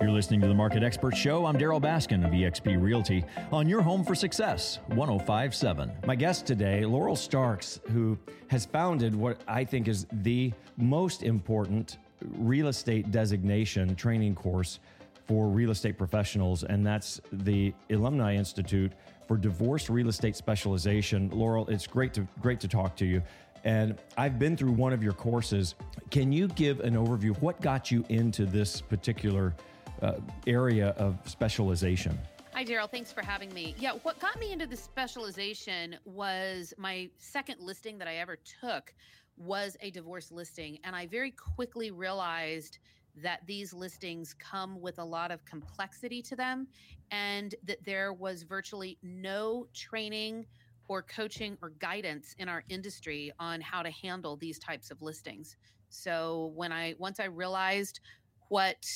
You're listening to the Market Expert Show. I'm Darryl Baskin of eXp Realty on your home for success, 1057. My guest today, Laurel Starks, who has founded what I think is the most important real estate designation training course for real estate professionals, and that's the Ilumni Institute for Divorce Real Estate Specialization. Laurel, it's great to great to talk to you. And I've been through one of your courses. Can you give an overview what got you into this particular uh, area of specialization? Hi, Darryl. Thanks for having me. Yeah, what got me into the specialization was my second listing that I ever took was a divorce listing. And I very quickly realized that these listings come with a lot of complexity to them and that there was virtually no training or coaching or guidance in our industry on how to handle these types of listings. So when I once I realized what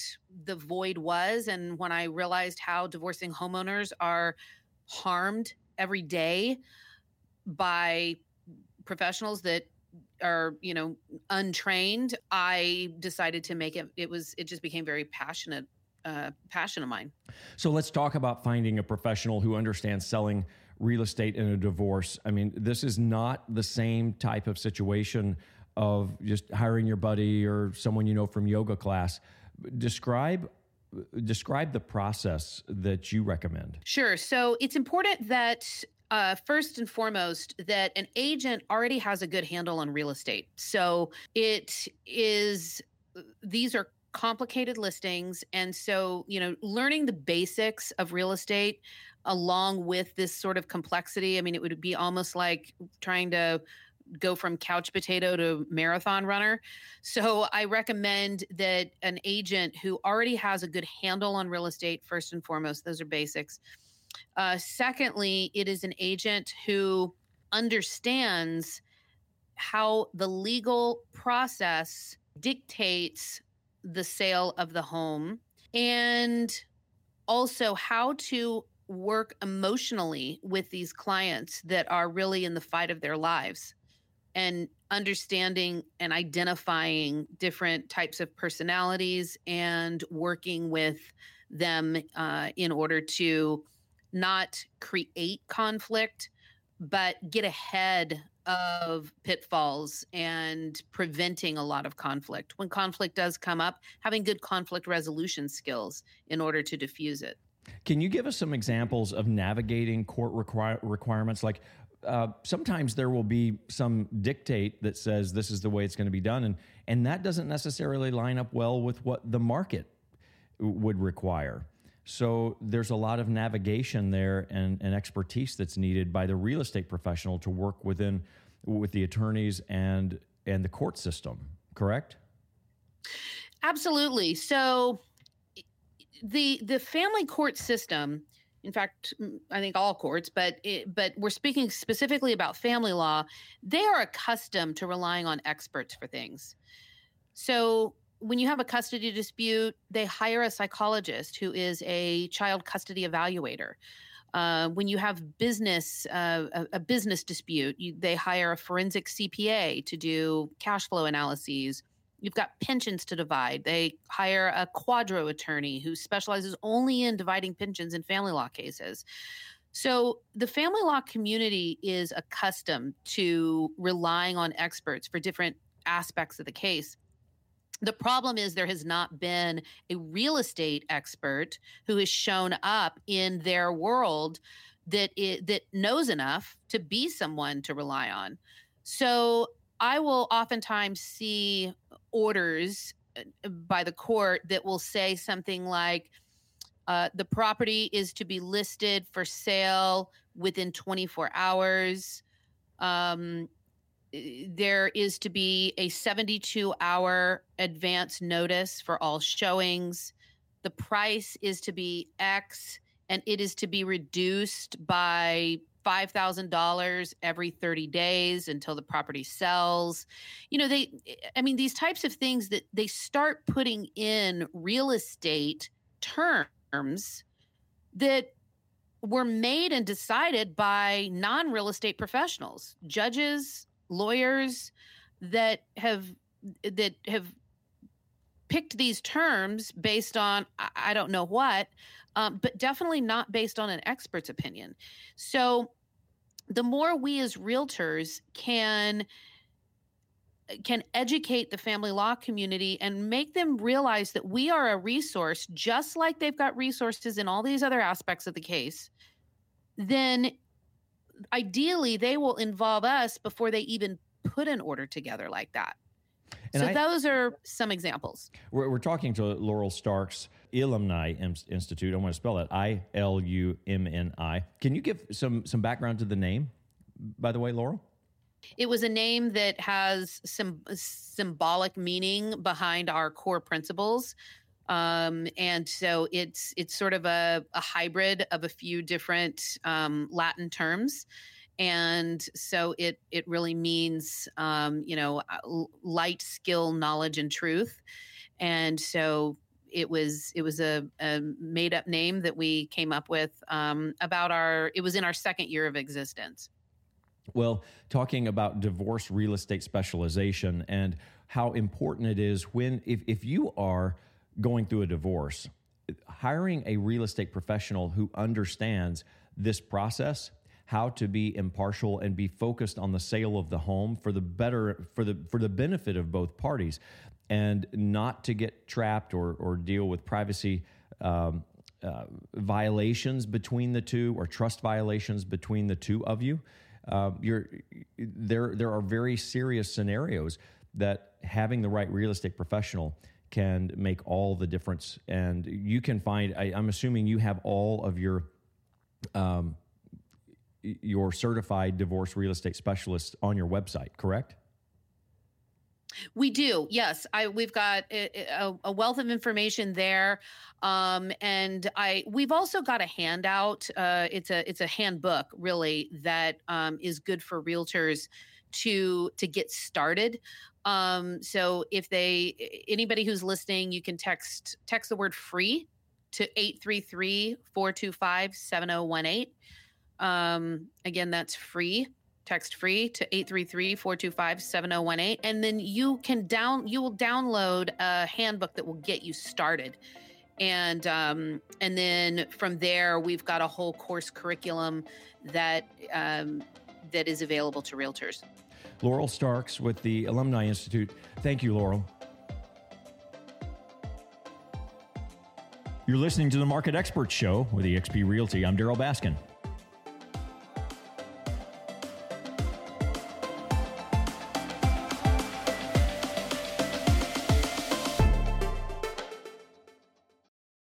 the void was and when I realized how divorcing homeowners are harmed every day by professionals that are you know untrained i decided to make it it was it just became very passionate uh, passion of mine. So let's talk about finding a professional who understands selling real estate in a divorce. I mean this is not the same type of situation of just hiring your buddy or someone you know from yoga class describe describe the process that you recommend. Sure. So it's important that uh, first and foremost that an agent already has a good handle on real estate. So it is these are complicated listings and so you know learning the basics of real estate along with this sort of complexity i mean it would be almost like trying to go from couch potato to marathon runner. So I recommend that an agent who already has a good handle on real estate, first and foremost, those are basics. Uh, secondly, it is an agent who understands how the legal process dictates the sale of the home and also how to work emotionally with these clients that are really in the fight of their lives and understanding and identifying different types of personalities and working with them uh, in order to not create conflict, but get ahead of pitfalls and preventing a lot of conflict. When conflict does come up, having good conflict resolution skills in order to diffuse it. Can you give us some examples of navigating court require- requirements? Like, uh, sometimes there will be some dictate that says this is the way it's going to be done, and and that doesn't necessarily line up well with what the market would require. So there's a lot of navigation there and, and expertise that's needed by the real estate professional to work within with the attorneys and and the court system. Correct? Absolutely. So the the family court system in fact, I think all courts, but it, but we're speaking specifically about family law. They are accustomed to relying on experts for things. So when you have a custody dispute, they hire a psychologist who is a child custody evaluator. Uh, when you have business uh, a, a, business dispute, you, they hire a forensic CPA to do cash flow analyses You've got pensions to divide. They hire a QDRO attorney who specializes only in dividing pensions in family law cases. So the family law community is accustomed to relying on experts for different aspects of the case. The problem is there has not been a real estate expert who has shown up in their world that it, that knows enough to be someone to rely on. So I will oftentimes see orders uh, by the court that will say something like, uh, the property is to be listed for sale within 24 hours. Um, there is to be a 72 hour advance notice for all showings. The price is to be X and it is to be reduced by $5,000 every 30 days until the property sells. You know, they, eh, I mean, these types of things that they start putting in real estate terms that were made and decided by non real estate professionals, judges, lawyers that have, eh, that have picked these terms based on I don't know what, um, but definitely not based on an expert's opinion. So the more we as realtors can can educate the family law community and make them realize that we are a resource just like they've got resources in all these other aspects of the case then ideally they will involve us before they even put an order together like that and so I, those are some examples. We're, we're, talking to Laurel Starks Ilumni Institute. I want to spell that I L U M N I. Can you give some some background to the name, by the way, Laurel? It was a name that has some symbolic meaning behind our core principles. Um, and so it's it's sort of a, a hybrid of a few different um, Latin terms and so it it really means um, you know uh, light skill knowledge and truth. And so it was it was a, a made up name that we came up with um, about our it was in our second year of existence. Well talking about divorce real estate specialization and how important it is when if, if you are going through a divorce hiring a real estate professional who understands this process how to be impartial and be focused on the sale of the home for the better for the for the benefit of both parties and not to get trapped or or deal with privacy um, uh, violations between the two or trust violations between the two of you. Uh, you're there there are very serious scenarios that having the right real estate professional can make all the difference. And you can find I, am assuming you have all of your um, your certified divorce real estate specialist on your website, correct? We do, yes. I we've got a, a wealth of information there, um, and I we've also got a handout. Uh, it's a it's a handbook really that um, is good for realtors to to get started. Um, so if they anybody who's listening, you can text text the word free to 833 425 7018 um, again, that's free. Text free to 833-425-7018 and then you can down you will download a handbook that will get you started. And um, and then from there we've got a whole course curriculum that um, that is available to realtors. Laurel Starks with the Ilumni Institute. Thank you, Laurel. You're listening to the Market Expert Show with eXp Realty. I'm Darryl Baskin.